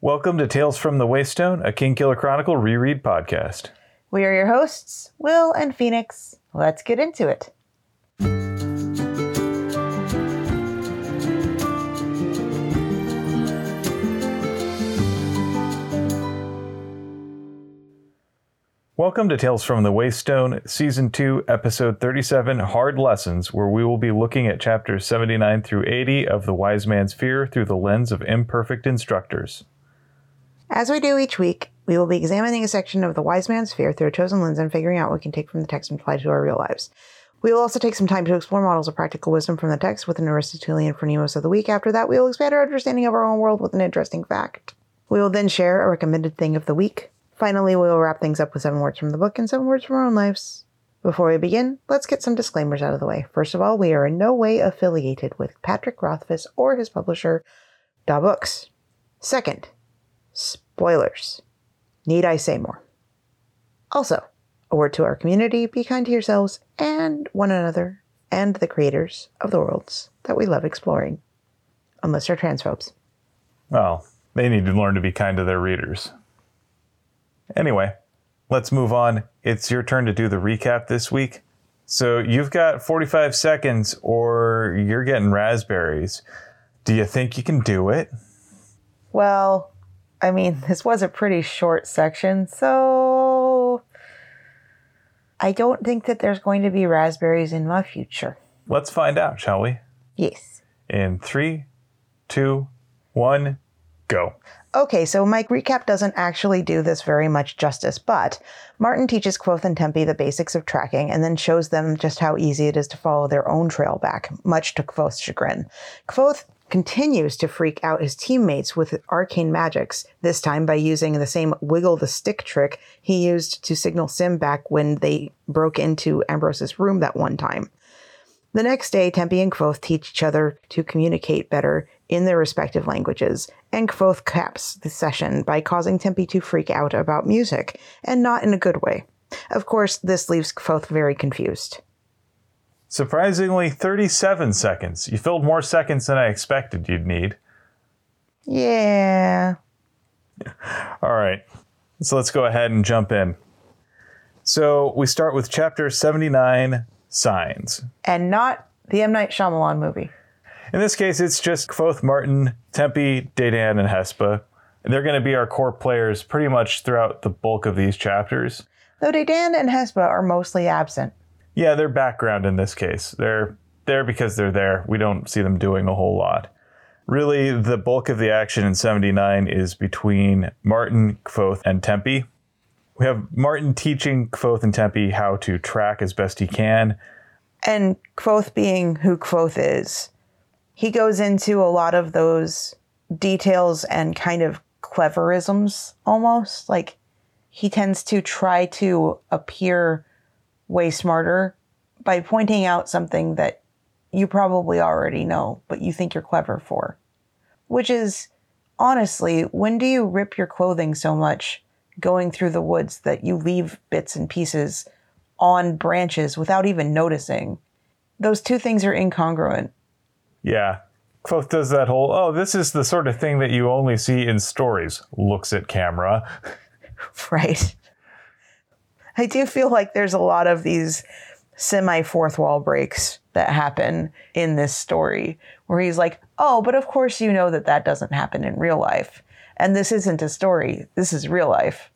Welcome to Tales from the Waystone, a Kingkiller Chronicle reread podcast. We are your hosts, Will and Phoenix. Let's get into it. Welcome to Tales from the Waystone, Season 2, Episode 37 Hard Lessons, where we will be looking at chapters 79 through 80 of The Wise Man's Fear through the lens of imperfect instructors. As we do each week, we will be examining a section of the Wise Man's Fear through a chosen lens and figuring out what we can take from the text and apply to our real lives. We will also take some time to explore models of practical wisdom from the text with an Aristotelian phronimos of the week. After that, we will expand our understanding of our own world with an interesting fact. We will then share a recommended thing of the week. Finally, we will wrap things up with seven words from the book and seven words from our own lives. Before we begin, let's get some disclaimers out of the way. First of all, we are in no way affiliated with Patrick Rothfuss or his publisher, DAW Books. Second, spoilers. Need I say more? Also, a word to our community be kind to yourselves and one another and the creators of the worlds that we love exploring. Unless they're transphobes. Well, they need to learn to be kind to their readers. Anyway, let's move on. It's your turn to do the recap this week. So you've got 45 seconds or you're getting raspberries. Do you think you can do it? Well, I mean, this was a pretty short section, so I don't think that there's going to be raspberries in my future. Let's find out, shall we? Yes. In three, two, one, go. Okay, so my recap doesn't actually do this very much justice, but Martin teaches Kvothe and Tempi the basics of tracking and then shows them just how easy it is to follow their own trail back, much to Kvothe's chagrin. Kvothe continues to freak out his teammates with arcane magics, this time by using the same wiggle the stick trick he used to signal Sim back when they broke into Ambrose's room that one time. The next day, Tempi and Kvothe teach each other to communicate better in their respective languages, and Kvothe caps the session by causing Tempi to freak out about music, and not in a good way. Of course, this leaves Kvothe very confused. Surprisingly, 37 seconds. You filled more seconds than I expected you'd need. Yeah. All right. So let's go ahead and jump in. So we start with chapter 79 Signs. And not the M. Night Shyamalan movie. In this case, it's just Kvothe Martin, Tempi, Dedan, and Hespa. And they're going to be our core players pretty much throughout the bulk of these chapters. Though Dedan and Hespa are mostly absent. Yeah, they're background in this case. They're there because they're there. We don't see them doing a whole lot. Really, the bulk of the action in 79 is between Martin, Kvothe, and Tempi. We have Martin teaching Kvothe and Tempi how to track as best he can. And Kvothe being who Kvothe is, he goes into a lot of those details and kind of cleverisms almost. Like he tends to try to appear way smarter by pointing out something that you probably already know, but you think you're clever for. Which is, honestly, when do you rip your clothing so much going through the woods that you leave bits and pieces on branches without even noticing? Those two things are incongruent. Yeah. Kvothe does that whole, oh, this is the sort of thing that you only see in stories, looks at camera. Right. I do feel like there's a lot of these semi fourth wall breaks that happen in this story where he's like, oh, but of course you know that that doesn't happen in real life. And this isn't a story, this is real life.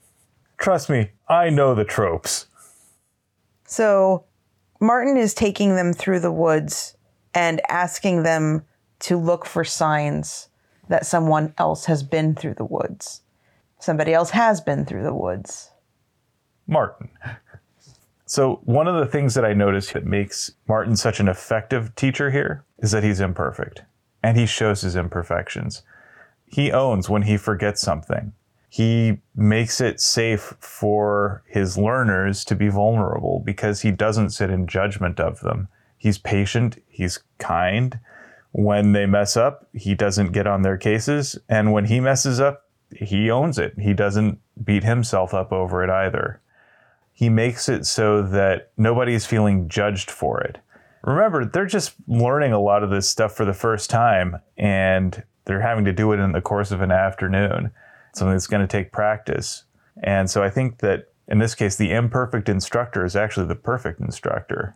Trust me, I know the tropes. So Martin is taking them through the woods and asking them to look for signs that someone else has been through the woods. Somebody else has been through the woods. Martin. So, one of the things that I notice that makes Martin such an effective teacher here is that he's imperfect and he shows his imperfections. He owns when he forgets something. He makes it safe for his learners to be vulnerable because he doesn't sit in judgment of them. He's patient, he's kind. When they mess up, he doesn't get on their cases. And when he messes up, he owns it. He doesn't beat himself up over it either he makes it so that nobody is feeling judged for it. Remember, they're just learning a lot of this stuff for the first time and they're having to do it in the course of an afternoon. something that's going to take practice. And so I think that in this case, the imperfect instructor is actually the perfect instructor.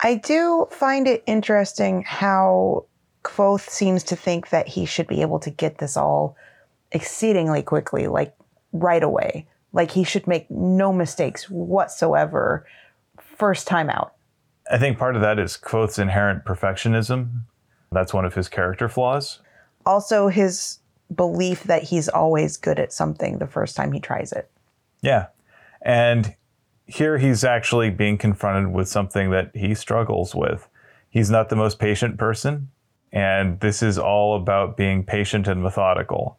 I do find it interesting how Kvothe seems to think that he should be able to get this all exceedingly quickly, like right away. Like he should make no mistakes whatsoever first time out. I think part of that is Kvothe's inherent perfectionism. That's one of his character flaws. Also, his belief that he's always good at something the first time he tries it. Yeah. And here he's actually being confronted with something that he struggles with. He's not the most patient person, and this is all about being patient and methodical.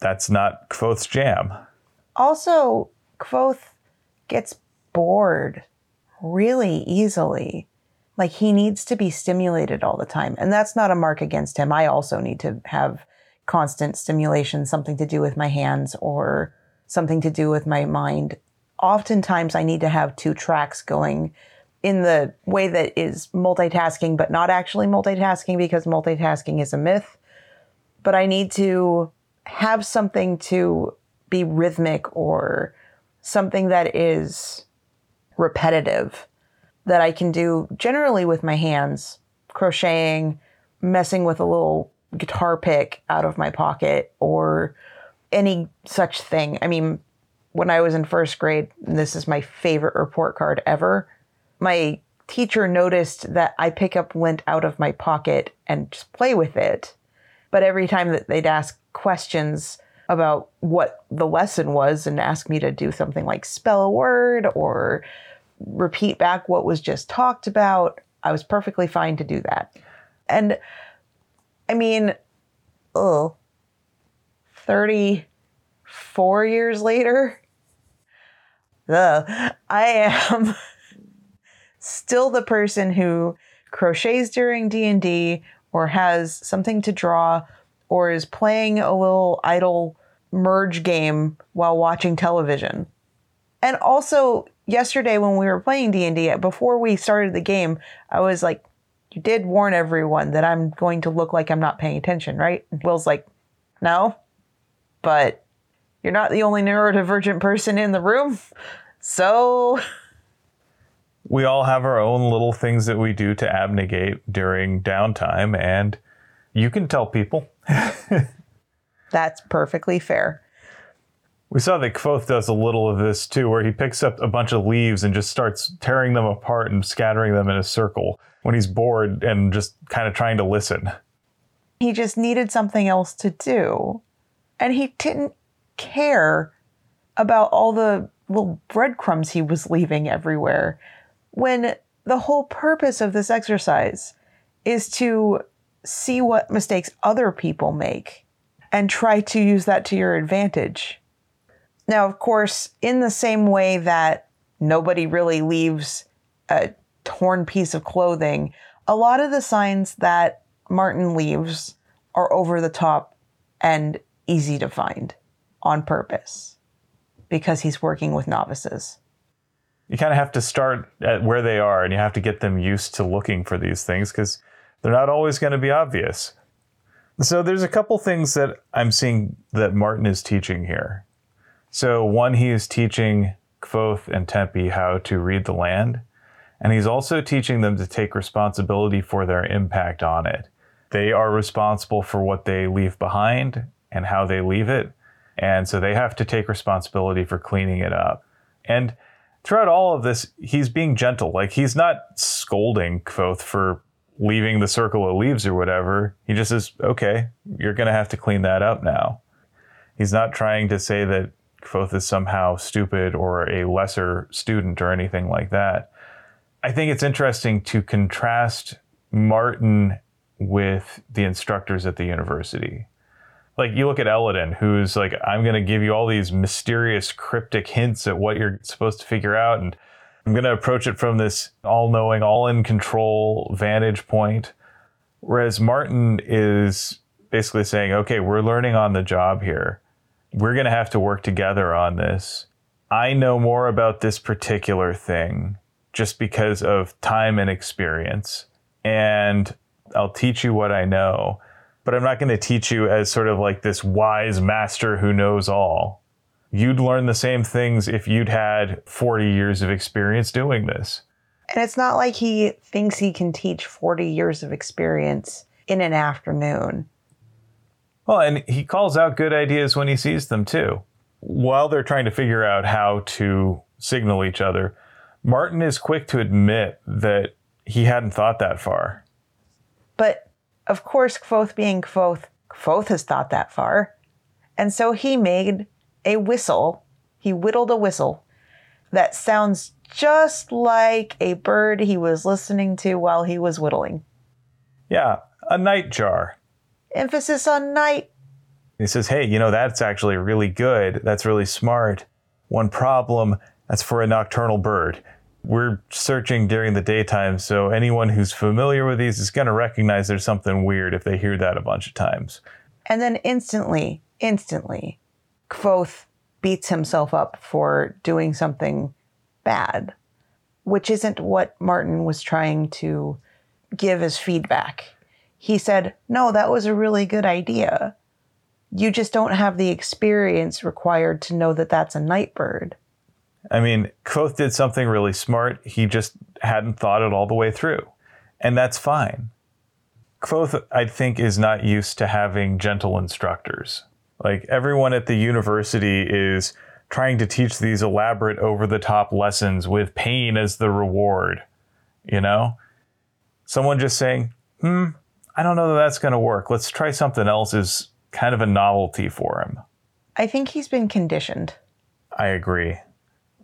That's not Kvothe's jam. Also, Kvothe gets bored really easily. Like he needs to be stimulated all the time. And that's not a mark against him. I also need to have constant stimulation, something to do with my hands or something to do with my mind. Oftentimes, I need to have two tracks going in the way that is multitasking, but not actually multitasking because multitasking is a myth. But I need to have something to be rhythmic or something that is repetitive that I can do generally with my hands, crocheting, messing with a little guitar pick out of my pocket, or any such thing. I mean, when I was in first grade, this is my favorite report card ever. My teacher noticed that I pick up lint out of my pocket and just play with it. But every time that they'd ask questions about what the lesson was and ask me to do something like spell a word or repeat back what was just talked about, I was perfectly fine to do that. And I mean, oh, 34 years later, ugh, I am still the person who crochets during D&D or has something to draw or is playing a little idle merge game while watching television. And also yesterday when we were playing D&D before we started the game, I was like you did warn everyone that I'm going to look like I'm not paying attention, right? And Will's like, "No." But you're not the only neurodivergent person in the room. So We all have our own little things that we do to abnegate during downtime, and you can tell people. That's perfectly fair. We saw that Kvothe does a little of this too, where he picks up a bunch of leaves and just starts tearing them apart and scattering them in a circle when he's bored and just kind of trying to listen. He just needed something else to do. And he didn't care about all the little breadcrumbs he was leaving everywhere when the whole purpose of this exercise is to see what mistakes other people make and try to use that to your advantage. Now, of course, in the same way that nobody really leaves a torn piece of clothing, a lot of the signs that Martin leaves are over the top and easy to find on purpose because he's working with novices. You kind of have to start at where they are and you have to get them used to looking for these things because they're not always going to be obvious. So there's a couple things that I'm seeing that Martin is teaching here. So one, he is teaching Kvothe and Tempi how to read the land, and he's also teaching them to take responsibility for their impact on it. They are responsible for what they leave behind and how they leave it, and so they have to take responsibility for cleaning it up. And throughout all of this, he's being gentle. Like he's not scolding Kvothe for leaving the circle of leaves or whatever. He just says, okay, you're going to have to clean that up now. He's not trying to say that Kvothe is somehow stupid or a lesser student or anything like that. I think it's interesting to contrast Martin with the instructors at the university. Like you look at Elodin, who's like, I'm going to give you all these mysterious, cryptic hints at what you're supposed to figure out, and I'm going to approach it from this all knowing, all in control vantage point. Whereas Martin is basically saying, okay, we're learning on the job here. We're going to have to work together on this. I know more about this particular thing just because of time and experience. And I'll teach you what I know. but I'm not going to teach you as sort of like this wise master who knows all. You'd learn the same things if you'd had 40 years of experience doing this. And it's not like he thinks he can teach 40 years of experience in an afternoon. Well, and he calls out good ideas when he sees them too. While they're trying to figure out how to signal each other, Martin is quick to admit that he hadn't thought that far. But of course, Kvothe being Kvothe, Kvothe has thought that far. And so he made a whistle. He whittled a whistle that sounds just like a bird he was listening to while he was whittling. Yeah, a nightjar. Emphasis on night. He says, Hey, you know, that's actually really good. That's really smart. One problem that's for a nocturnal bird. We're searching during the daytime, so anyone who's familiar with these is going to recognize there's something weird if they hear that a bunch of times. And then instantly, instantly, Kvothe beats himself up for doing something bad, which isn't what Martin was trying to give as feedback. He said, No, that was a really good idea. You just don't have the experience required to know that that's a night bird. I mean, Kvothe did something really smart. He just hadn't thought it all the way through. And that's fine. Kvothe, I think, is not used to having gentle instructors. Like everyone at the university is trying to teach these elaborate, over the top lessons with pain as the reward. You know? Someone just saying, hmm, I don't know that that's going to work. Let's try something else is kind of a novelty for him. I think he's been conditioned. I agree.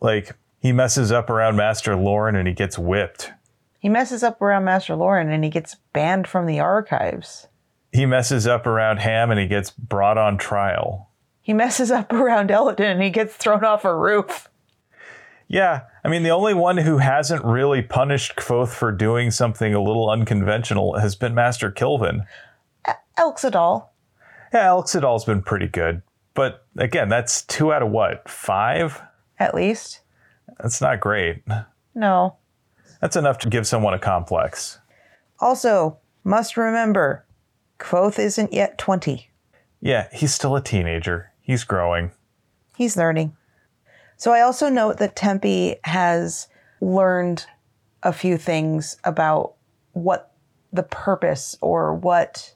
Like, he messes up around Master Lorren and he gets whipped. He messes up around Master Lorren and he gets banned from the archives. He messes up around Hemme and he gets brought on trial. He messes up around Elodin and he gets thrown off a roof. Yeah, I mean, the only one who hasn't really punished Kvothe for doing something a little unconventional has been Master Kilvin. Elxa Dal. Yeah, Elxa Dal's been pretty good. But again, that's two out of what? Five? At least. That's not great. No. That's enough to give someone a complex. Also, must remember, Kvothe isn't yet 20. Yeah, he's still a teenager. He's growing. He's learning. So I also note that Tempi has learned a few things about what the purpose or what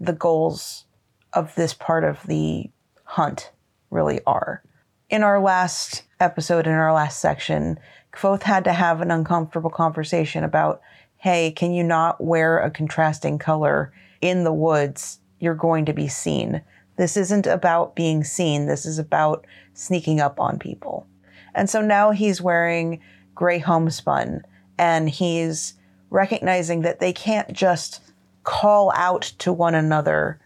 the goals of this part of the hunt really are. In our last episode, in our last section, Kvothe had to have an uncomfortable conversation about hey, can you not wear a contrasting color in the woods? You're going to be seen. This isn't about being seen, this is about sneaking up on people. And so now he's wearing gray homespun and he's recognizing that they can't just call out to one another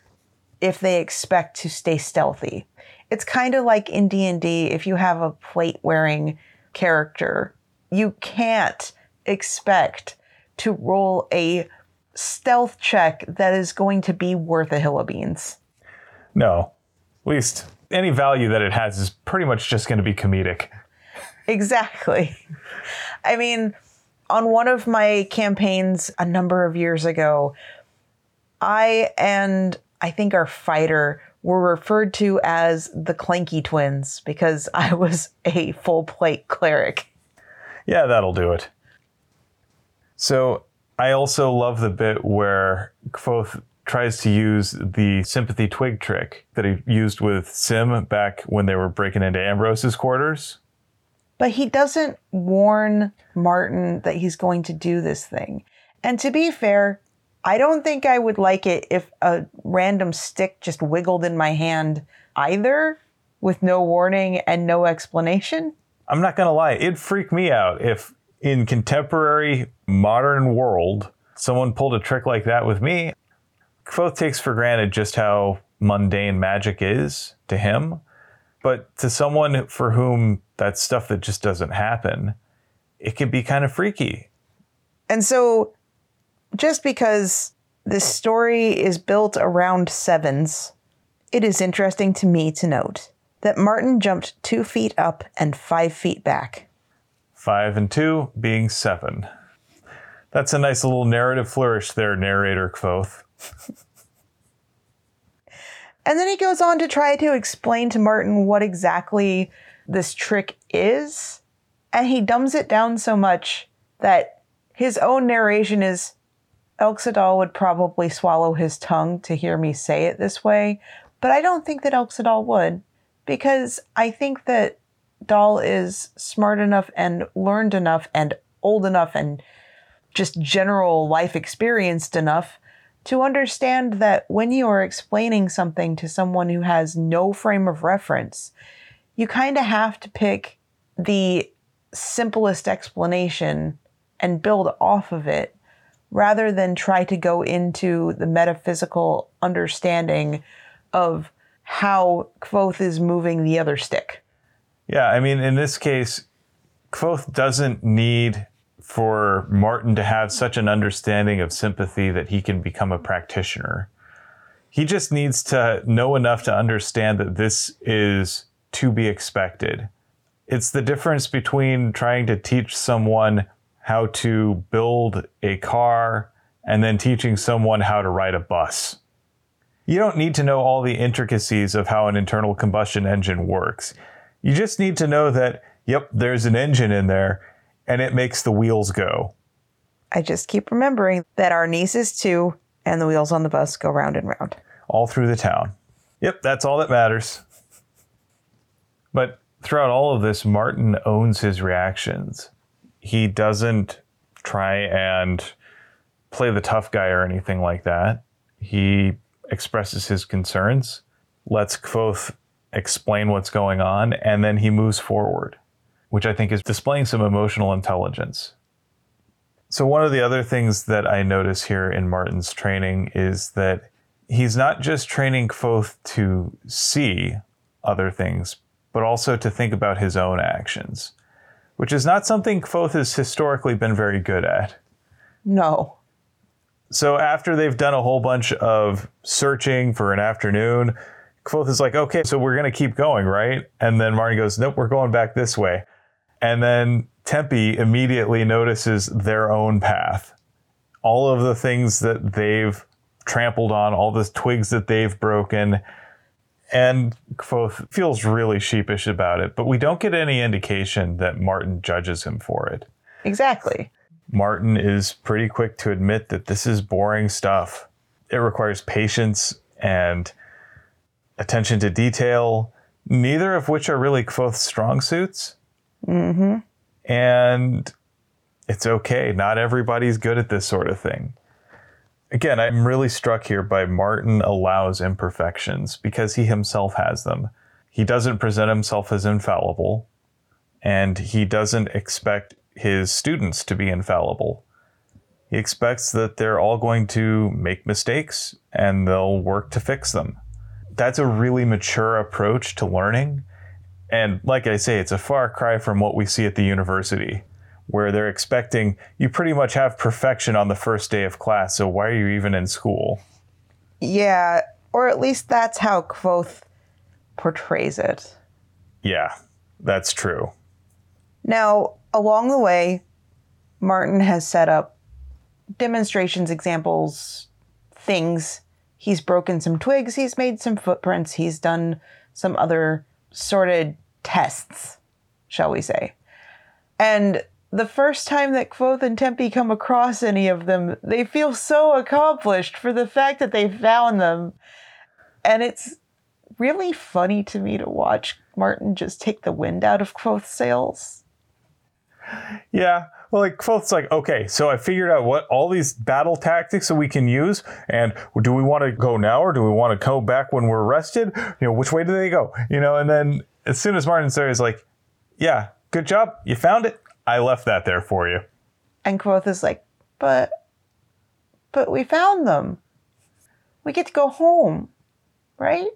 if they expect to stay stealthy. It's kind of like in D&D if you have a plate wearing character, you can't expect to roll a stealth check that is going to be worth a hill of beans. No. At least any value that it has is pretty much just going to be comedic. Exactly. I mean, on one of my campaigns a number of years ago, I and I think our fighter were referred to as the Clanky Twins because I was a full plate cleric. Yeah, that'll do it. So I also love the bit where Kvothe tries to use the sympathy twig trick that he used with Sim back when they were breaking into Ambrose's quarters. But he doesn't warn Martin that he's going to do this thing. And to be fair, I don't think I would like it if a random stick just wiggled in my hand either with no warning and no explanation. I'm not going to lie, it'd freak me out if in contemporary modern world someone pulled a trick like that with me. Kvothe takes for granted just how mundane magic is to him. But to someone for whom that's stuff that just doesn't happen, it can be kind of freaky. And so, just because this story is built around sevens, it is interesting to me to note that Martin jumped two feet up and five feet back. Five and two being seven. That's a nice little narrative flourish there, narrator Kvothe. And then he goes on to try to explain to Martin what exactly this trick is. And he dumbs it down so much that his own narration is Elxa Dal would probably swallow his tongue to hear me say it this way. But I don't think that Elxa Dal would, because I think that Dal is smart enough and learned enough and old enough and just general life experienced enough to understand that when you are explaining something to someone who has no frame of reference, you kind of have to pick the simplest explanation and build off of it rather than try to go into the metaphysical understanding of how Kvothe is moving the other stick. Yeah, I mean, in this case, Kvothe doesn't need for Martin to have such an understanding of sympathy that he can become a practitioner. He just needs to know enough to understand that this is to be expected. It's the difference between trying to teach someone how to build a car and then teaching someone how to ride a bus. You don't need to know all the intricacies of how an internal combustion engine works. You just need to know that, yep, there's an engine in there and it makes the wheels go. I just keep remembering that our niece is two and the wheels on the bus go round and round. All through the town. Yep, that's all that matters. But throughout all of this, Martin owns his reactions. He doesn't try and play the tough guy or anything like that. He expresses his concerns, lets Kvothe explain what's going on, and then he moves forward, which I think is displaying some emotional intelligence. So, one of the other things that I notice here in Martin's training is that he's not just training Kvothe to see other things, but also to think about his own actions, which is not something Kvothe has historically been very good at. No. So after they've done a whole bunch of searching for an afternoon, Kvothe is like, okay, so we're going to keep going, right? And then Martin goes, nope, we're going back this way. And then Tempi immediately notices their own path. All of the things that they've trampled on, all the twigs that they've broken. And Kvothe feels really sheepish about it, but we don't get any indication that Martin judges him for it. Exactly. Martin is pretty quick to admit that this is boring stuff. It requires patience and attention to detail, neither of which are really Kvothe's strong suits. Mm-hmm. And it's okay. Not everybody's good at this sort of thing. Again, I'm really struck here by Martin allows imperfections because he himself has them. He doesn't present himself as infallible, and he doesn't expect his students to be infallible. He expects that they're all going to make mistakes and they'll work to fix them. That's a really mature approach to learning. And like I say, it's a far cry from what we see at the university, where they're expecting you pretty much have perfection on the first day of class, so why are you even in school? Yeah, or at least that's how Kvothe portrays it. Yeah, that's true. Now, along the way, Martin has set up demonstrations, examples, things. He's broken some twigs, he's made some footprints, he's done some other sorted tests, shall we say. And the first time that Kvothe and Tempi come across any of them, they feel so accomplished for the fact that they found them. And it's really funny to me to watch Martin just take the wind out of Kvothe's sails. Yeah. Well, like Kvothe's like, okay, so I figured out what all these battle tactics that we can use, and do we want to go now or do we want to go back when we're rested? You know, which way do they go? You know, and then as soon as Martin's there, he's like, yeah, good job, you found it. I left that there for you. And Kvothe is like, but, but we found them. We get to go home, right?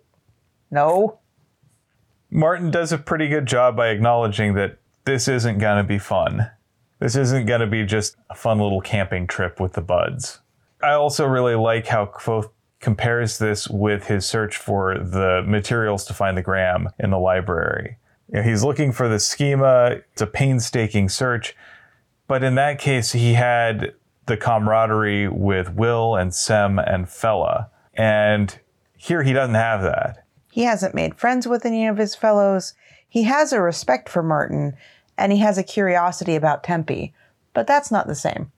No. Martin does a pretty good job by acknowledging that this isn't going to be fun. This isn't going to be just a fun little camping trip with the buds. I also really like how Kvothe compares this with his search for the materials to find the gram in the library. You know, he's looking for the schema, it's a painstaking search, but in that case, he had the camaraderie with Will and Sim and Fela. And Here, he doesn't have that. He hasn't made friends with any of his fellows. He has a respect for Martin, and he has a curiosity about Tempi, but that's not the same.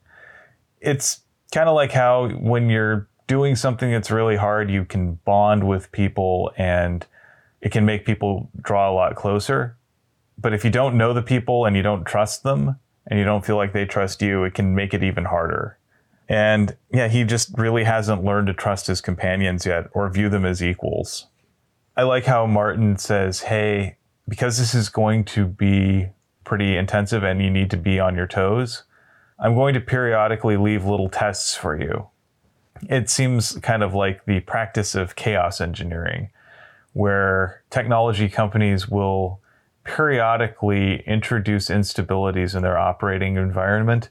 It's kind of like how when you're doing something that's really hard, you can bond with people and it can make people draw a lot closer. But if you don't know the people and you don't trust them and you don't feel like they trust you, it can make it even harder. And yeah, he just really hasn't learned to trust his companions yet or view them as equals. I like how Martin says, Hey, because this is going to be pretty intensive and you need to be on your toes, I'm going to periodically leave little tests for you. It seems kind of like the practice of chaos engineering, where technology companies will periodically introduce instabilities in their operating environment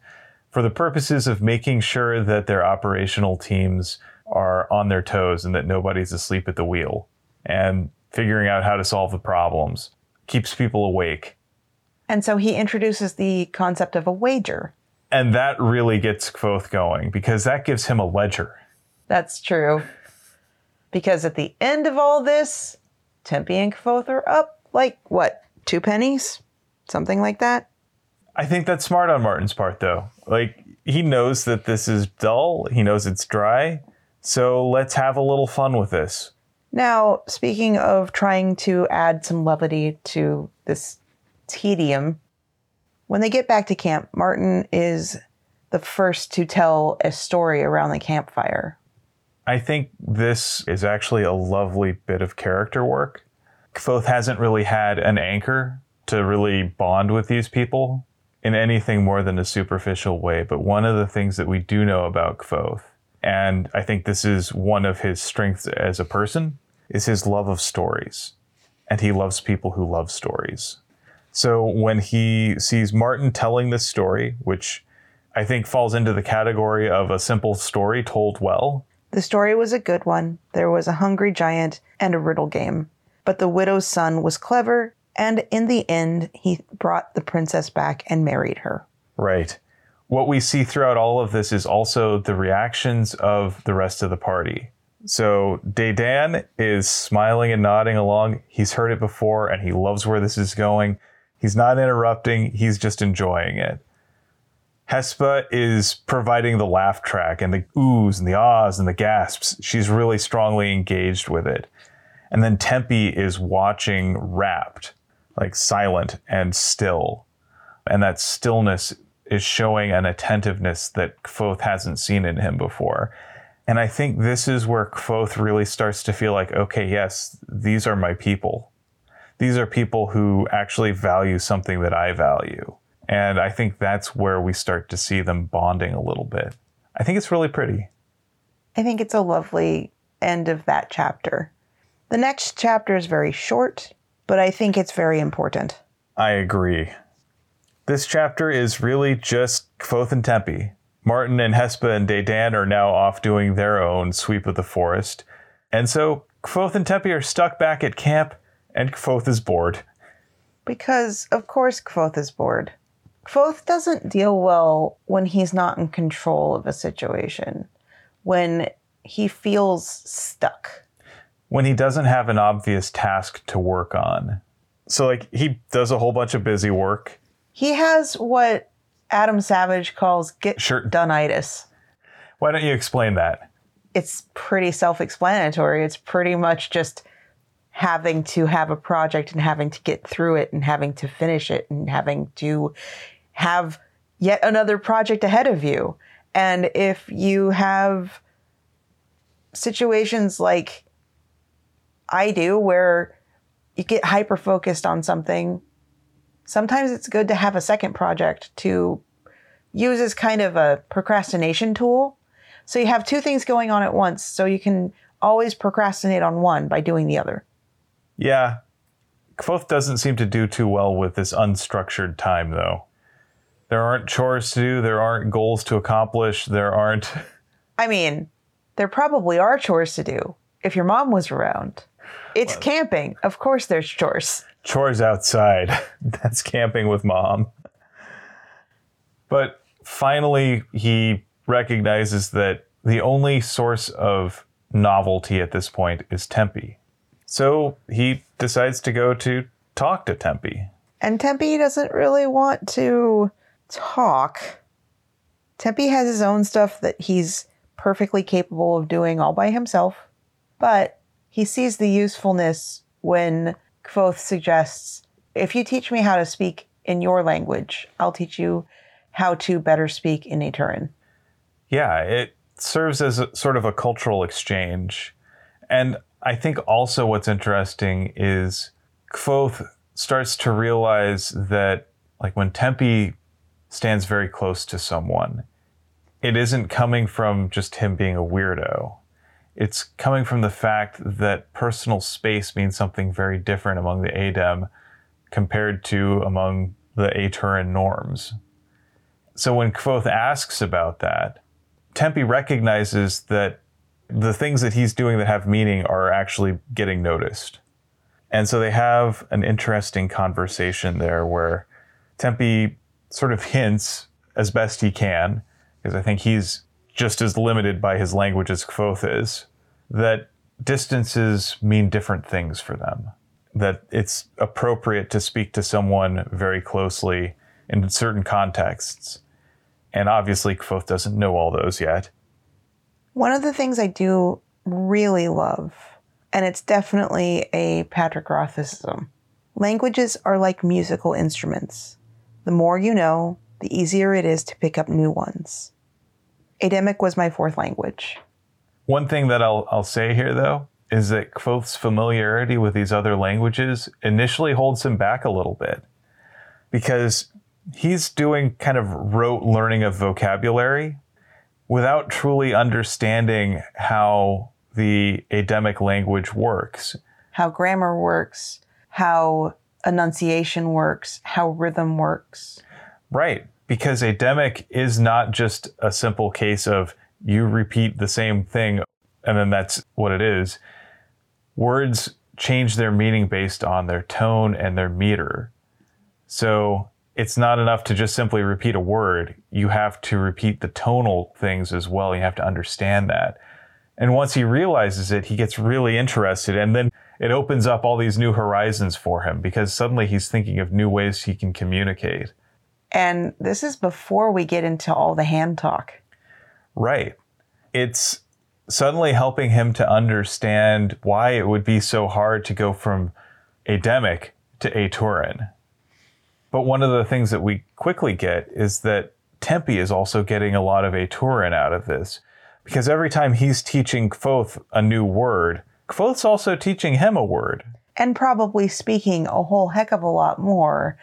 for the purposes of making sure that their operational teams are on their toes and that nobody's asleep at the wheel and figuring out how to solve the problems keeps people awake. And so he introduces the concept of a wager. And that really gets Kvothe going because that gives him a ledger. That's true. Because at the end of all this, Tempi and Kvothe are up like what, two pennies? Something like that? I think that's smart on Martin's part, though. Like, he knows that this is dull, he knows it's dry, so let's have a little fun with this. Now, speaking of trying to add some levity to this tedium, when they get back to camp, Martin is the first to tell a story around the campfire. I think this is actually a lovely bit of character work. Kvothe hasn't really had an anchor to really bond with these people in anything more than a superficial way. But one of the things that we do know about Kvothe, and I think this is one of his strengths as a person, is his love of stories. And he loves people who love stories. So when he sees Martin telling this story, which I think falls into the category of a simple story told well. The story was a good one. There was a hungry giant and a riddle game. But the widow's son was clever and in the end, he brought the princess back and married her. Right. What we see throughout all of this is also the reactions of the rest of the party. So Dedan is smiling and nodding along. He's heard it before and he loves where this is going. He's not interrupting, he's just enjoying it. Hespa is providing the laugh track and the oohs and the ahs and the gasps. She's really strongly engaged with it. And then Tempi is watching rapt like silent and still. And that stillness is showing an attentiveness that Kvothe hasn't seen in him before. And I think this is where Kvothe really starts to feel like, okay, yes, these are my people. These are people who actually value something that I value. And I think that's where we start to see them bonding a little bit. I think it's really pretty. I think it's a lovely end of that chapter. The next chapter is very short but I think it's very important. I agree. This chapter is really just Kvothe and Tempi. Martin and Hespa and Dedan are now off doing their own sweep of the forest. And so Kvothe and Tempi are stuck back at camp, and Kvothe is bored. Because, of course, Kvothe is bored. Kvothe doesn't deal well when he's not in control of a situation, when he feels stuck when he doesn't have an obvious task to work on. So, like, he does a whole bunch of busy work. He has what Adam Savage calls get sure. doneitis. Why don't you explain that? It's pretty self explanatory. It's pretty much just having to have a project and having to get through it and having to finish it and having to have yet another project ahead of you. And if you have situations like I do where you get hyper focused on something. Sometimes it's good to have a second project to use as kind of a procrastination tool. So you have two things going on at once, so you can always procrastinate on one by doing the other. Yeah. Kvothe doesn't seem to do too well with this unstructured time, though. There aren't chores to do, there aren't goals to accomplish, there aren't. I mean, there probably are chores to do if your mom was around. It's well, camping. Of course, there's chores. Chores outside. That's camping with mom. But finally, he recognizes that the only source of novelty at this point is Tempi. So he decides to go to talk to Tempi. And Tempi doesn't really want to talk. Tempi has his own stuff that he's perfectly capable of doing all by himself, but he sees the usefulness when Kvothe suggests if you teach me how to speak in your language, I'll teach you how to better speak in Aturan. Yeah, it serves as a, sort of a cultural exchange. And I think also what's interesting is Kvothe starts to realize that, like, when Tempi stands very close to someone, it isn't coming from just him being a weirdo. It's coming from the fact that personal space means something very different among the Adem compared to among the Aturan norms. So when Kvothe asks about that, Tempi recognizes that the things that he's doing that have meaning are actually getting noticed. And so they have an interesting conversation there where Tempi sort of hints as best he can, because I think he's just as limited by his language as Kvothe is, that distances mean different things for them. That it's appropriate to speak to someone very closely in certain contexts. And obviously, Kvothe doesn't know all those yet. One of the things I do really love, and it's definitely a Patrick Rothism languages are like musical instruments. The more you know, the easier it is to pick up new ones. Ademic was my fourth language. One thing that I'll, I'll say here, though, is that Kvothe's familiarity with these other languages initially holds him back a little bit because he's doing kind of rote learning of vocabulary without truly understanding how the Ademic language works. How grammar works, how enunciation works, how rhythm works. Right, because Ademic is not just a simple case of you repeat the same thing and then that's what it is. Words change their meaning based on their tone and their meter. So it's not enough to just simply repeat a word. You have to repeat the tonal things as well. You have to understand that. And once he realizes it, he gets really interested. And then it opens up all these new horizons for him because suddenly he's thinking of new ways he can communicate. And this is before we get into all the hand talk. Right. It's suddenly helping him to understand why it would be so hard to go from Ademic to a Aturan. But one of the things that we quickly get is that Tempi is also getting a lot of Aturan out of this. Because every time he's teaching Kvothe a new word, Kvothe's also teaching him a word. And probably speaking a whole heck of a lot more,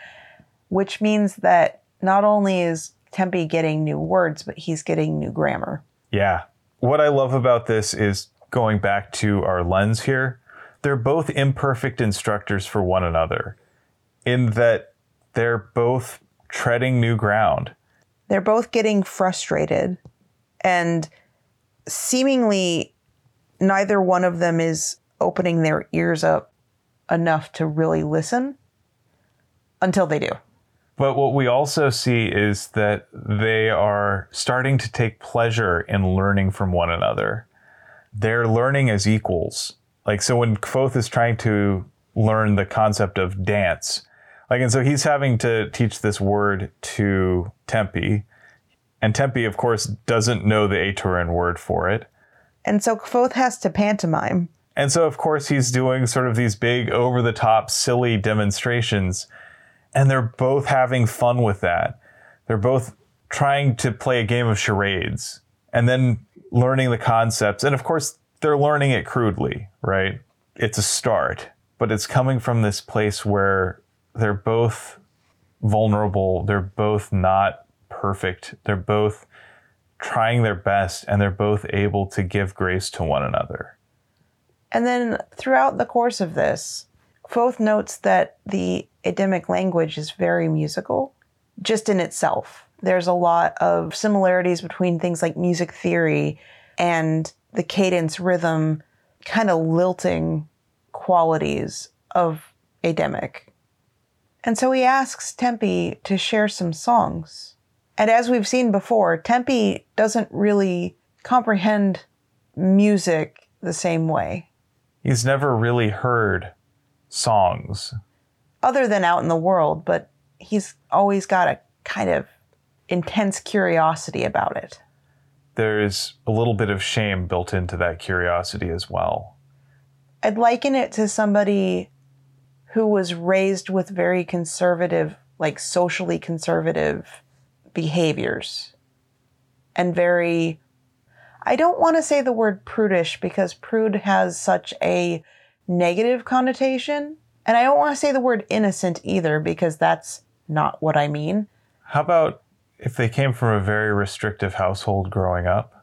which means that not only is Tempi getting new words, but he's getting new grammar. Yeah. What I love about this is going back to our lens here, they're both imperfect instructors for one another in that they're both treading new ground. They're both getting frustrated and seemingly neither one of them is opening their ears up enough to really listen until they do. But what we also see is that they are starting to take pleasure in learning from one another. They're learning as equals. Like, so when Kvothe is trying to learn the concept of dance, like, and so he's having to teach this word to Tempi. And Tempi, of course, doesn't know the Aturan word for it. And so Kvothe has to pantomime. And so, of course, he's doing sort of these big, over the top, silly demonstrations. And they're both having fun with that. They're both trying to play a game of charades and then learning the concepts. And of course, they're learning it crudely, right? It's a start, but it's coming from this place where they're both vulnerable. They're both not perfect. They're both trying their best and they're both able to give grace to one another. And then throughout the course of this, Kvothe notes that the Ademic language is very musical, just in itself. There's a lot of similarities between things like music theory and the cadence, rhythm, kind of lilting qualities of Ademic. And so he asks Tempi to share some songs. And as we've seen before, Tempi doesn't really comprehend music the same way, He's never really heard songs. other than out in the world, but he's always got a kind of intense curiosity about it. There's a little bit of shame built into that curiosity as well. I'd liken it to somebody who was raised with very conservative, like socially conservative behaviors and very, I don't want to say the word prudish because prude has such a negative connotation. And I don't want to say the word innocent either because that's not what I mean. How about if they came from a very restrictive household growing up?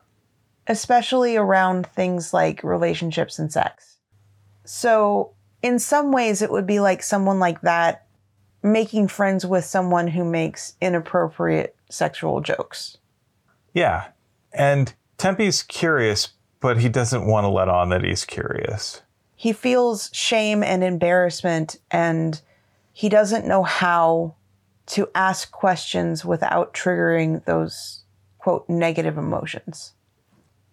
especially around things like relationships and sex. So, in some ways, it would be like someone like that making friends with someone who makes inappropriate sexual jokes. Yeah. And Tempi's curious, but he doesn't want to let on that he's curious. He feels shame and embarrassment, and he doesn't know how to ask questions without triggering those, quote, negative emotions.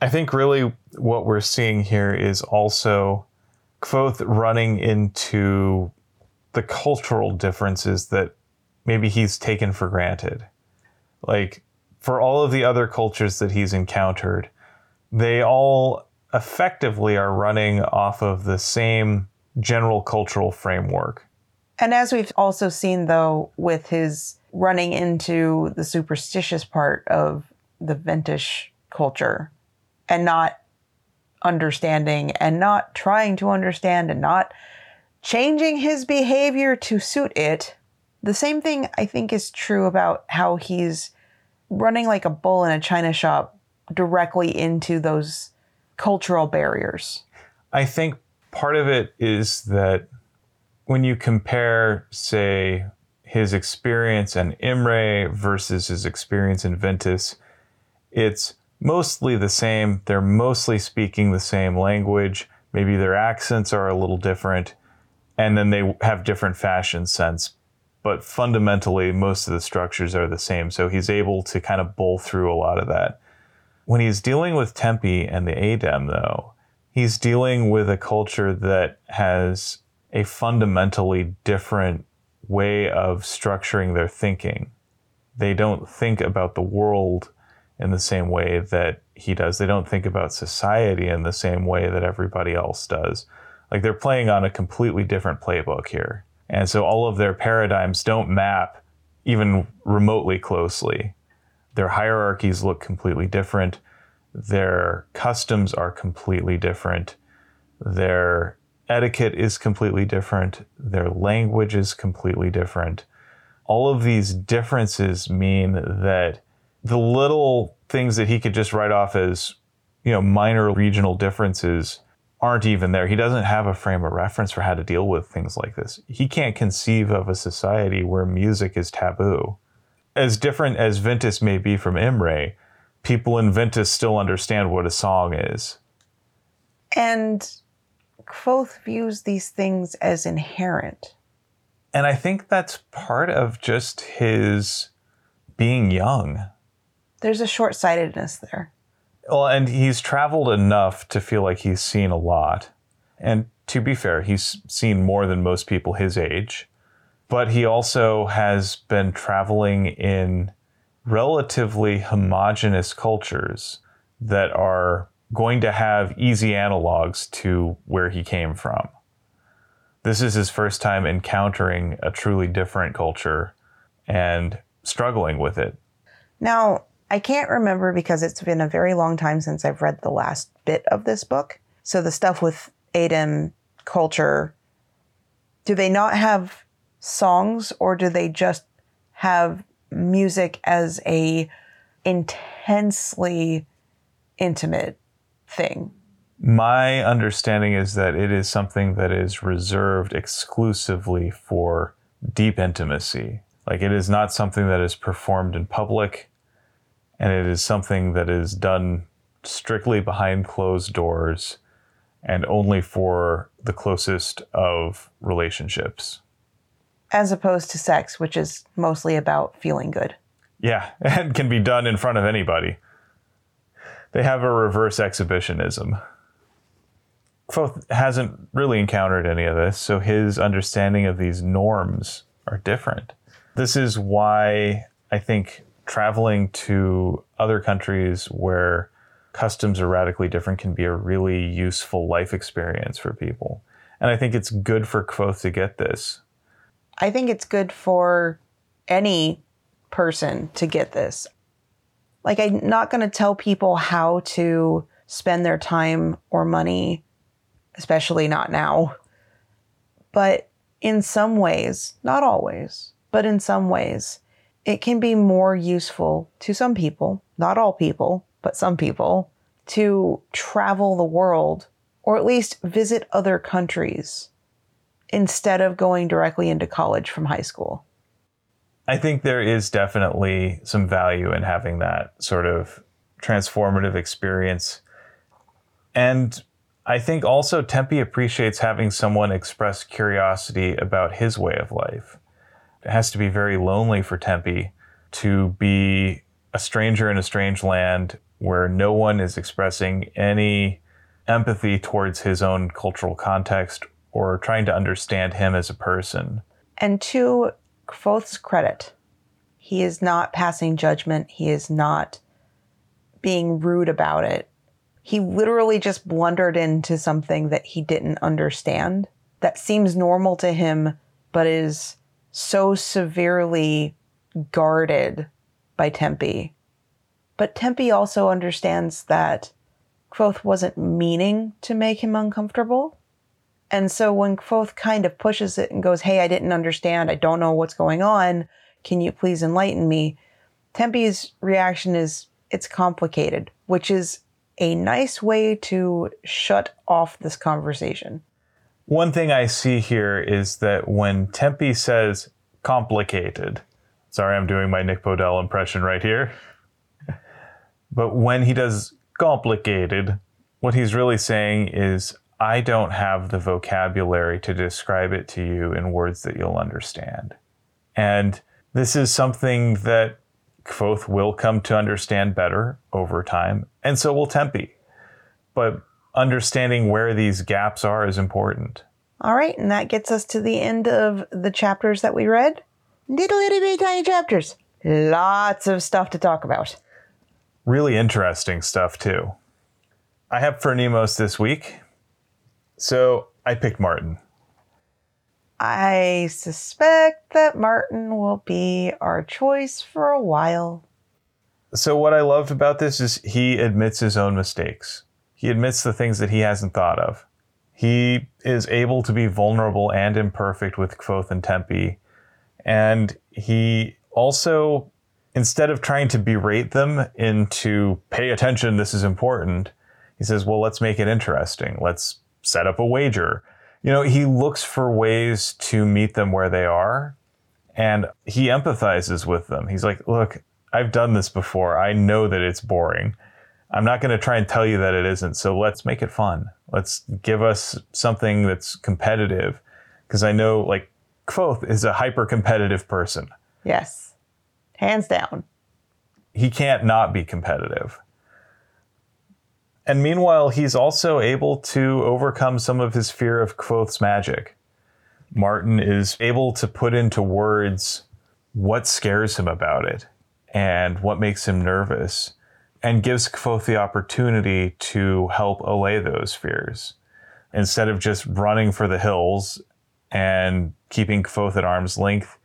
I think really what we're seeing here is also Kvothe running into the cultural differences that maybe he's taken for granted. Like for all of the other cultures that he's encountered, they all effectively are running off of the same general cultural framework. And as we've also seen, though, with his running into the superstitious part of the Vintish culture and not understanding and not trying to understand and not changing his behavior to suit it, the same thing I think is true about how he's running like a bull in a china shop directly into those cultural barriers. I think part of it is that when you compare, say, his experience in Imre versus his experience in Vintas, it's mostly the same. They're mostly speaking the same language. Maybe their accents are a little different, and then they have different fashion sense. But fundamentally, most of the structures are the same. So he's able to kind of bowl through a lot of that. When he's dealing with Tempi and the Adem, though, he's dealing with a culture that has a fundamentally different way of structuring their thinking. They don't think about the world in the same way that he does. They don't think about society in the same way that everybody else does. Like they're playing on a completely different playbook here. And so all of their paradigms don't map even remotely closely. Their hierarchies look completely different. Their customs are completely different. Their etiquette is completely different. Their language is completely different. All of these differences mean that the little things that he could just write off as, you know, minor regional differences aren't even there. He doesn't have a frame of reference for how to deal with things like this. He can't conceive of a society where music is taboo. As different as Vintas may be from Imre, people in Vintas still understand what a song is. And Kvothe views these things as inherent. And I think that's part of just his being young. There's a short sightedness there. Well, and he's traveled enough to feel like he's seen a lot. And to be fair, he's seen more than most people his age. But he also has been traveling in relatively homogenous cultures that are going to have easy analogs to where he came from. This is his first time encountering a truly different culture and struggling with it. Now, I can't remember because it's been a very long time since I've read the last bit of this book. So the stuff with Adem culture, do they not have songs or do they just have music as a intensely intimate thing? My understanding is that it is something that is reserved exclusively for deep intimacy. Like it is not something that is performed in public, and it is something that is done strictly behind closed doors and only for the closest of relationships. As opposed to sex, which is mostly about feeling good. Yeah, and can be done in front of anybody. They have a reverse exhibitionism. Kvothe hasn't really encountered any of this, so his understanding of these norms are different. This is why I think traveling to other countries where customs are radically different can be a really useful life experience for people. And I think it's good for Kvothe to get this. I think it's good for any person to get this. Like, I'm not going to tell people how to spend their time or money, especially not now. But in some ways, not always, but in some ways, it can be more useful to some people, not all people, but some people, to travel the world or at least visit other countries instead of going directly into college from high school. I think there is definitely some value in having that sort of transformative experience. And I think also Tempi appreciates having someone express curiosity about his way of life. It has to be very lonely for Tempi to be a stranger in a strange land where no one is expressing any empathy towards his own cultural context or trying to understand him as a person. And to Kvothe's credit, he is not passing judgment. He is not being rude about it. He literally just blundered into something that he didn't understand that seems normal to him, but is so severely guarded by Tempi. But Tempi also understands that Kvothe wasn't meaning to make him uncomfortable. And so when Kvothe kind of pushes it and goes, Hey, I didn't understand. I don't know what's going on. Can you please enlighten me? Tempi's reaction is, It's complicated, which is a nice way to shut off this conversation. One thing I see here is that when Tempi says complicated, sorry, I'm doing my Nick Podehl impression right here. But when he does complicated, what he's really saying is, I don't have the vocabulary to describe it to you in words that you'll understand. And this is something that Kvothe will come to understand better over time, and so will Tempi. But understanding where these gaps are is important. All right, and that gets us to the end of the chapters that we read. Little itty bitty tiny chapters. Lots of stuff to talk about. Really interesting stuff, too. I have Phronimos this week, so I picked Martin. I suspect that Martin will be our choice for a while. So, what I loved about this is he admits his own mistakes. He admits the things that he hasn't thought of. He is able to be vulnerable and imperfect with Kvothe and Tempi. And he also, instead of trying to berate them into pay attention, this is important, he says, well, let's make it interesting. Let's set up a wager. You know, he looks for ways to meet them where they are and he empathizes with them. He's like, look, I've done this before. I know that it's boring. I'm not going to try and tell you that it isn't. So let's make it fun. Let's give us something that's competitive. Because I know, like, Kvothe is a hyper competitive person. Yes, hands down. He can't not be competitive. And meanwhile, he's also able to overcome some of his fear of Kvothe's magic. Martin is able to put into words what scares him about it and what makes him nervous, and gives Kvothe the opportunity to help allay those fears. Instead of just running for the hills and keeping Kvothe at arm's length,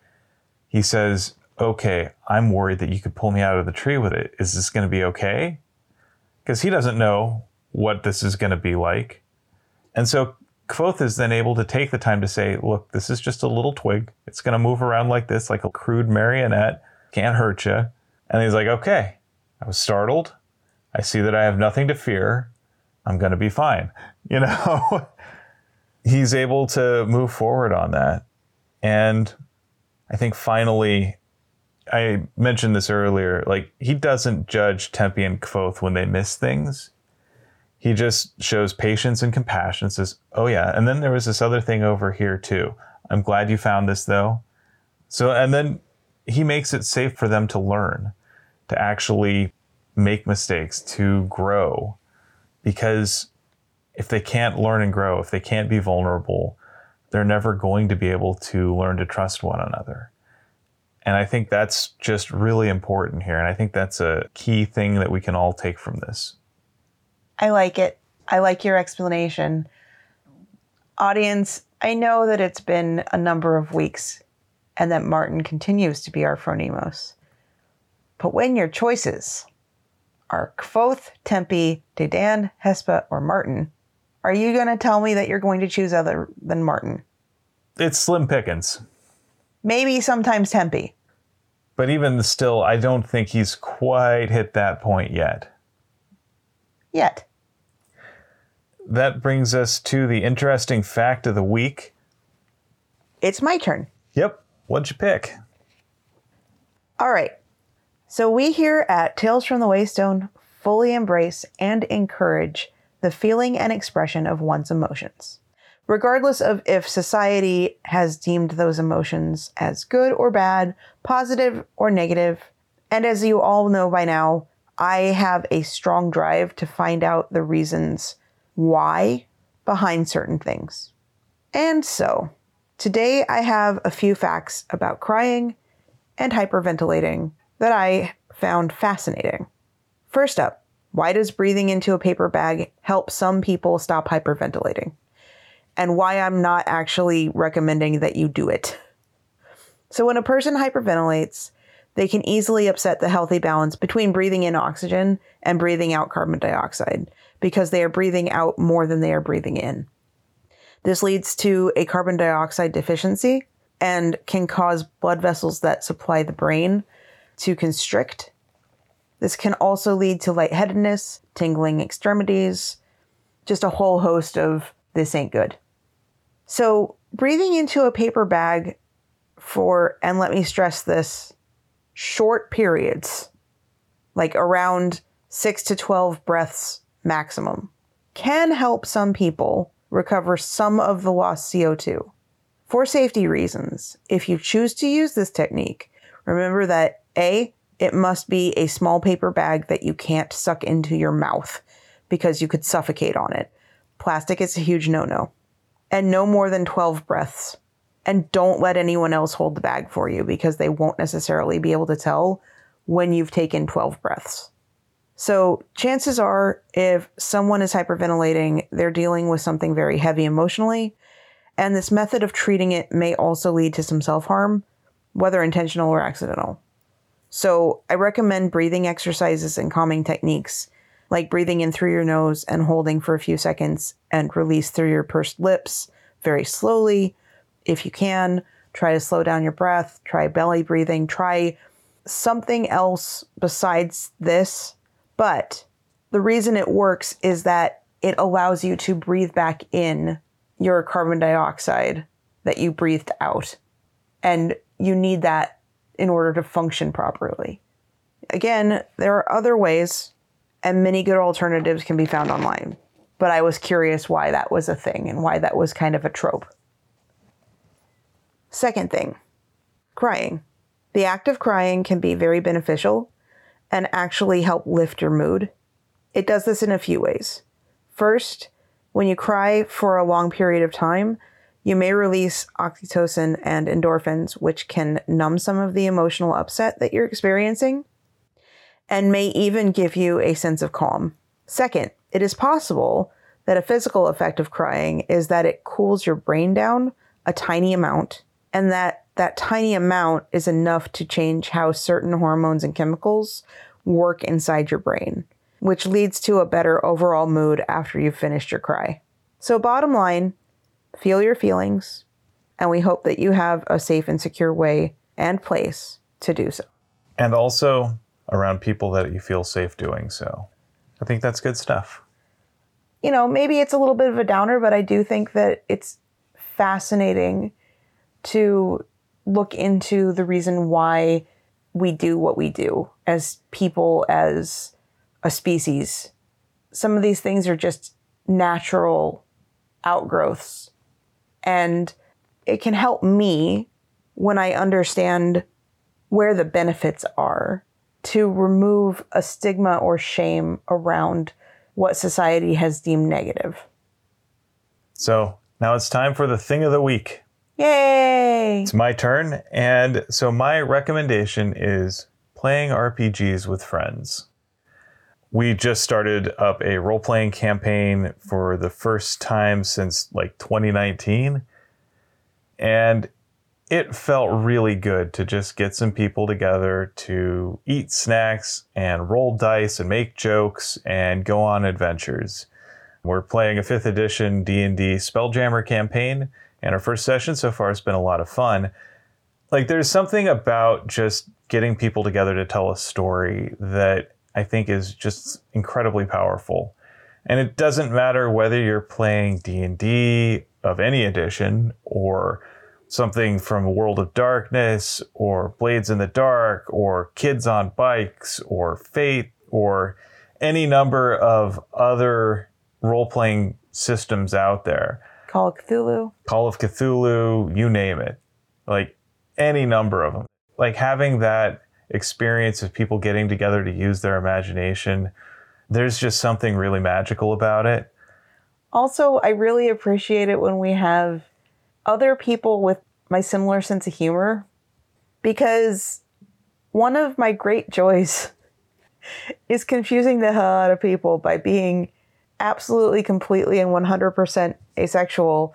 he says, Okay, I'm worried that you could pull me out of the tree with it. Is this going to be okay? because he doesn't know what this is going to be like. And so Kvothe is then able to take the time to say, look, this is just a little twig. It's going to move around like this, like a crude marionette. Can't hurt you. And he's like, okay, I was startled. I see that I have nothing to fear. I'm going to be fine. You know, he's able to move forward on that. And I think finally, I mentioned this earlier. Like he doesn't judge Tempi and Kvothe when they miss things. He just shows patience and compassion. Says, "Oh yeah," and then there was this other thing over here too. I'm glad you found this though. So and then he makes it safe for them to learn, to actually make mistakes, to grow, because if they can't learn and grow, if they can't be vulnerable, they're never going to be able to learn to trust one another. And I think that's just really important here. And I think that's a key thing that we can all take from this. I like it. I like your explanation. Audience, I know that it's been a number of weeks and that Martin continues to be our Phronimos. But when your choices are Kvothe, Tempi, Dedan, Hespa, or Martin, are you going to tell me that you're going to choose other than Martin? It's slim pickings. Maybe sometimes Tempi. But even still, I don't think he's quite hit that point yet. Yet. That brings us to the interesting fact of the week. It's my turn. Yep. What'd you pick? All right. So we here at Tales from the Waystone fully embrace and encourage the feeling and expression of one's emotions, regardless of if society has deemed those emotions as good or bad, positive or negative. And as you all know by now, I have a strong drive to find out the reasons why behind certain things. And so, today I have a few facts about crying and hyperventilating that I found fascinating. First up, why does breathing into a paper bag help some people stop hyperventilating? And why I'm not actually recommending that you do it. So, when a person hyperventilates, they can easily upset the healthy balance between breathing in oxygen and breathing out carbon dioxide because they are breathing out more than they are breathing in. This leads to a carbon dioxide deficiency and can cause blood vessels that supply the brain to constrict. This can also lead to lightheadedness, tingling extremities, just a whole host of this ain't good. So, breathing into a paper bag for, and let me stress this, short periods, like around six to 12 breaths maximum, can help some people recover some of the lost CO2. For safety reasons, if you choose to use this technique, remember that A, it must be a small paper bag that you can't suck into your mouth because you could suffocate on it. Plastic is a huge no no. And no more than 12 breaths. And don't let anyone else hold the bag for you because they won't necessarily be able to tell when you've taken 12 breaths. So, chances are, if someone is hyperventilating, they're dealing with something very heavy emotionally. And this method of treating it may also lead to some self harm, whether intentional or accidental. So, I recommend breathing exercises and calming techniques, like breathing in through your nose and holding for a few seconds and release through your pursed lips very slowly. If you can, try to slow down your breath, try belly breathing, try something else besides this but the reason it works is that it allows you to breathe back in your carbon dioxide that you breathed out. And you need that in order to function properly. Again, there are other ways, and many good alternatives can be found online. But I was curious why that was a thing and why that was kind of a trope. Second thing crying. The act of crying can be very beneficial and actually help lift your mood. It does this in a few ways. First, when you cry for a long period of time, you may release oxytocin and endorphins, which can numb some of the emotional upset that you're experiencing and may even give you a sense of calm. Second, it is possible that a physical effect of crying is that it cools your brain down a tiny amount and that that tiny amount is enough to change how certain hormones and chemicals work inside your brain, which leads to a better overall mood after you've finished your cry. So, bottom line, feel your feelings, and we hope that you have a safe and secure way and place to do so. And also around people that you feel safe doing so. I think that's good stuff. You know, maybe it's a little bit of a downer, but I do think that it's fascinating to look into the reason why we do what we do as people, as a species. Some of these things are just natural outgrowths. And it can help me when I understand where the benefits are to remove a stigma or shame around what society has deemed negative. So now it's time for the thing of the week. Yay! It's my turn. And so my recommendation is playing RPGs with friends. We just started up a role playing campaign for the first time since like 2019. And it felt really good to just get some people together to eat snacks and roll dice and make jokes and go on adventures. We're playing a 5th edition D&D Spelljammer campaign and our first session so far has been a lot of fun. Like there's something about just getting people together to tell a story that I think is just incredibly powerful. And it doesn't matter whether you're playing D&D of any edition or something from World of Darkness or Blades in the Dark or Kids on Bikes or Fate or any number of other role playing systems out there. Call of Cthulhu. Call of Cthulhu, you name it. Like any number of them. Like having that experience of people getting together to use their imagination, there's just something really magical about it. Also, I really appreciate it when we have other people with my similar sense of humor because one of my great joys is confusing the hell out of people by being absolutely, completely, and 100% asexual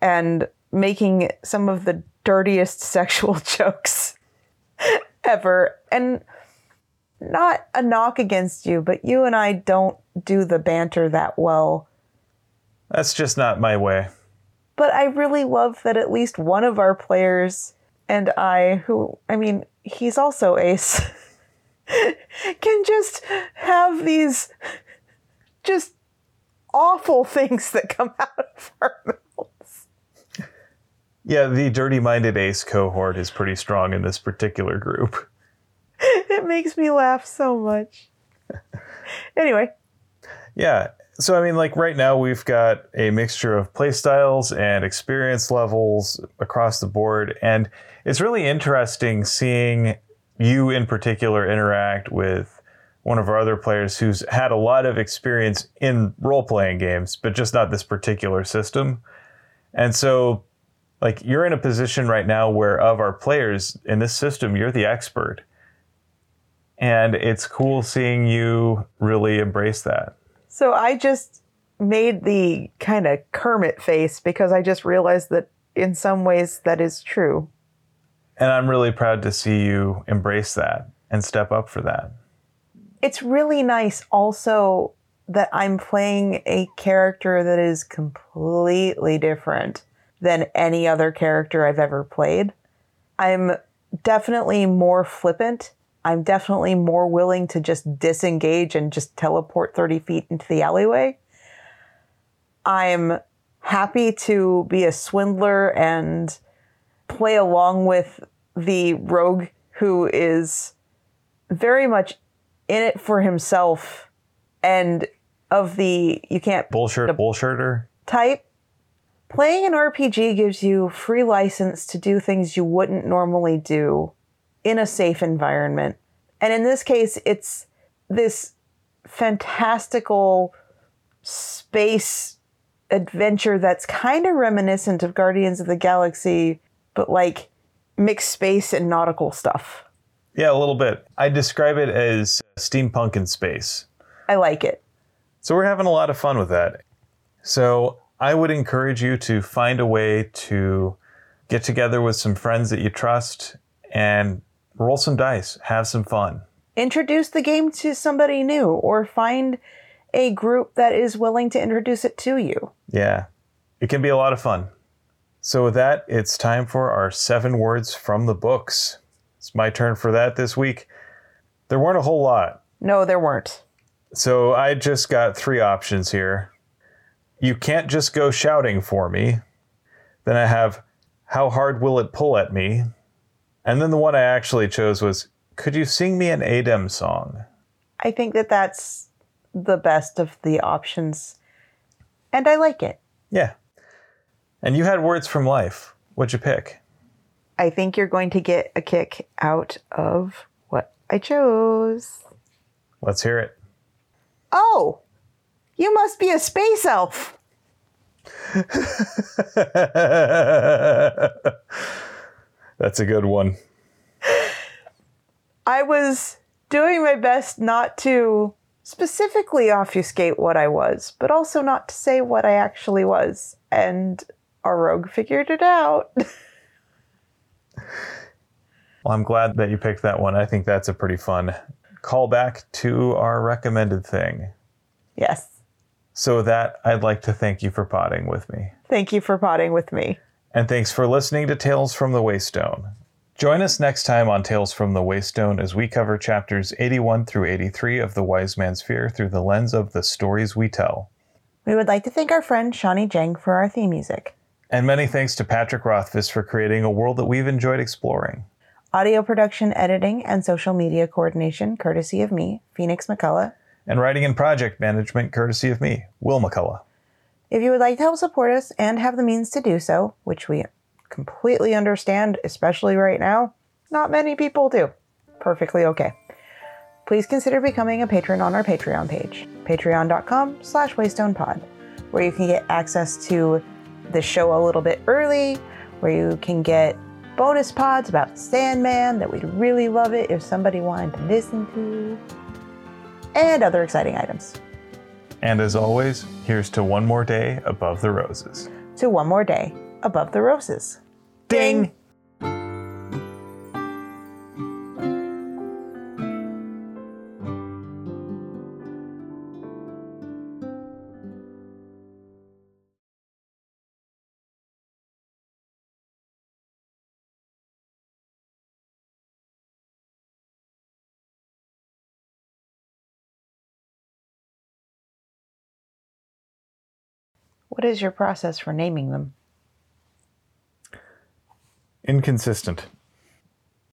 and making some of the dirtiest sexual jokes ever. And not a knock against you, but you and I don't do the banter that well. That's just not my way. But I really love that at least one of our players and I, who, I mean, he's also ace, can just have these just awful things that come out of our mouths. Yeah, the dirty minded ace cohort is pretty strong in this particular group. It makes me laugh so much. anyway, Yeah. So, I mean, like right now, we've got a mixture of play styles and experience levels across the board. And it's really interesting seeing you in particular interact with one of our other players who's had a lot of experience in role playing games, but just not this particular system. And so, like, you're in a position right now where, of our players in this system, you're the expert. And it's cool seeing you really embrace that. so I just made the kind of Kermit face because I just realized that in some ways that is true. And I'm really proud to see you embrace that and step up for that. It's really nice also that I'm playing a character that is completely different than any other character I've ever played. I'm definitely more flippant. I'm definitely more willing to just disengage and just teleport 30 feet into the alleyway. I'm happy to be a swindler and play along with the rogue who is very much in it for himself and of the you can't Bullshit, bullshitter. type. Playing an RPG gives you free license to do things you wouldn't normally do in a safe environment. And in this case, it's this fantastical space adventure that's kind of reminiscent of Guardians of the Galaxy, but like mixed space and nautical stuff. Yeah, a little bit. I describe it as steampunk in space. I like it. So we're having a lot of fun with that. So I would encourage you to find a way to get together with some friends that you trust and roll some dice, have some fun. introduce the game to somebody new or find a group that is willing to introduce it to you. Yeah, it can be a lot of fun. So, with that, it's time for our seven words from the books. It's my turn for that this week. There weren't a whole lot. No, there weren't. So, I just got three options here. You can't just go shouting for me. Then I have, how hard will it pull at me? And then the one I actually chose was, could you sing me an Adem song? I think that that's the best of the options. And I like it. Yeah. And you had words from life. What'd you pick? I think you're going to get a kick out of what I chose. Let's hear it. Oh, you must be a space elf. That's a good one. I was doing my best not to specifically obfuscate what I was, but also not to say what I actually was. And our rogue figured it out. Well, I'm glad that you picked that one. I think that's a pretty fun callback to our recommended thing. yes. So, with that, I'd like to thank you for potting with me. Thank you for potting with me. And thanks for listening to Tales from the Waystone. Join us next time on Tales from the Waystone as we cover chapters 81 through 83 of The Wise Man's Fear through the lens of the stories we tell. We would like to thank our friend Shawnee Jang for our theme music. And many thanks to Patrick Rothfuss for creating a world that we've enjoyed exploring. Audio production, editing, and social media coordination courtesy of me, Phoenix McCullough. And writing and project management courtesy of me, Will McCullough. If you would like to help support us and have the means to do so, which we completely understand, especially right now, not many people do. Perfectly okay. Please consider becoming a patron on our Patreon page, patreon.com slash waystonepod, where you can get access to the show a little bit early, where you can get bonus pods about Sandman that we'd really love it if somebody wanted to listen to, and other exciting items. And as always, here's to one more day above the roses. To one more day above the roses. Ding! What is your process for naming them? Inconsistent.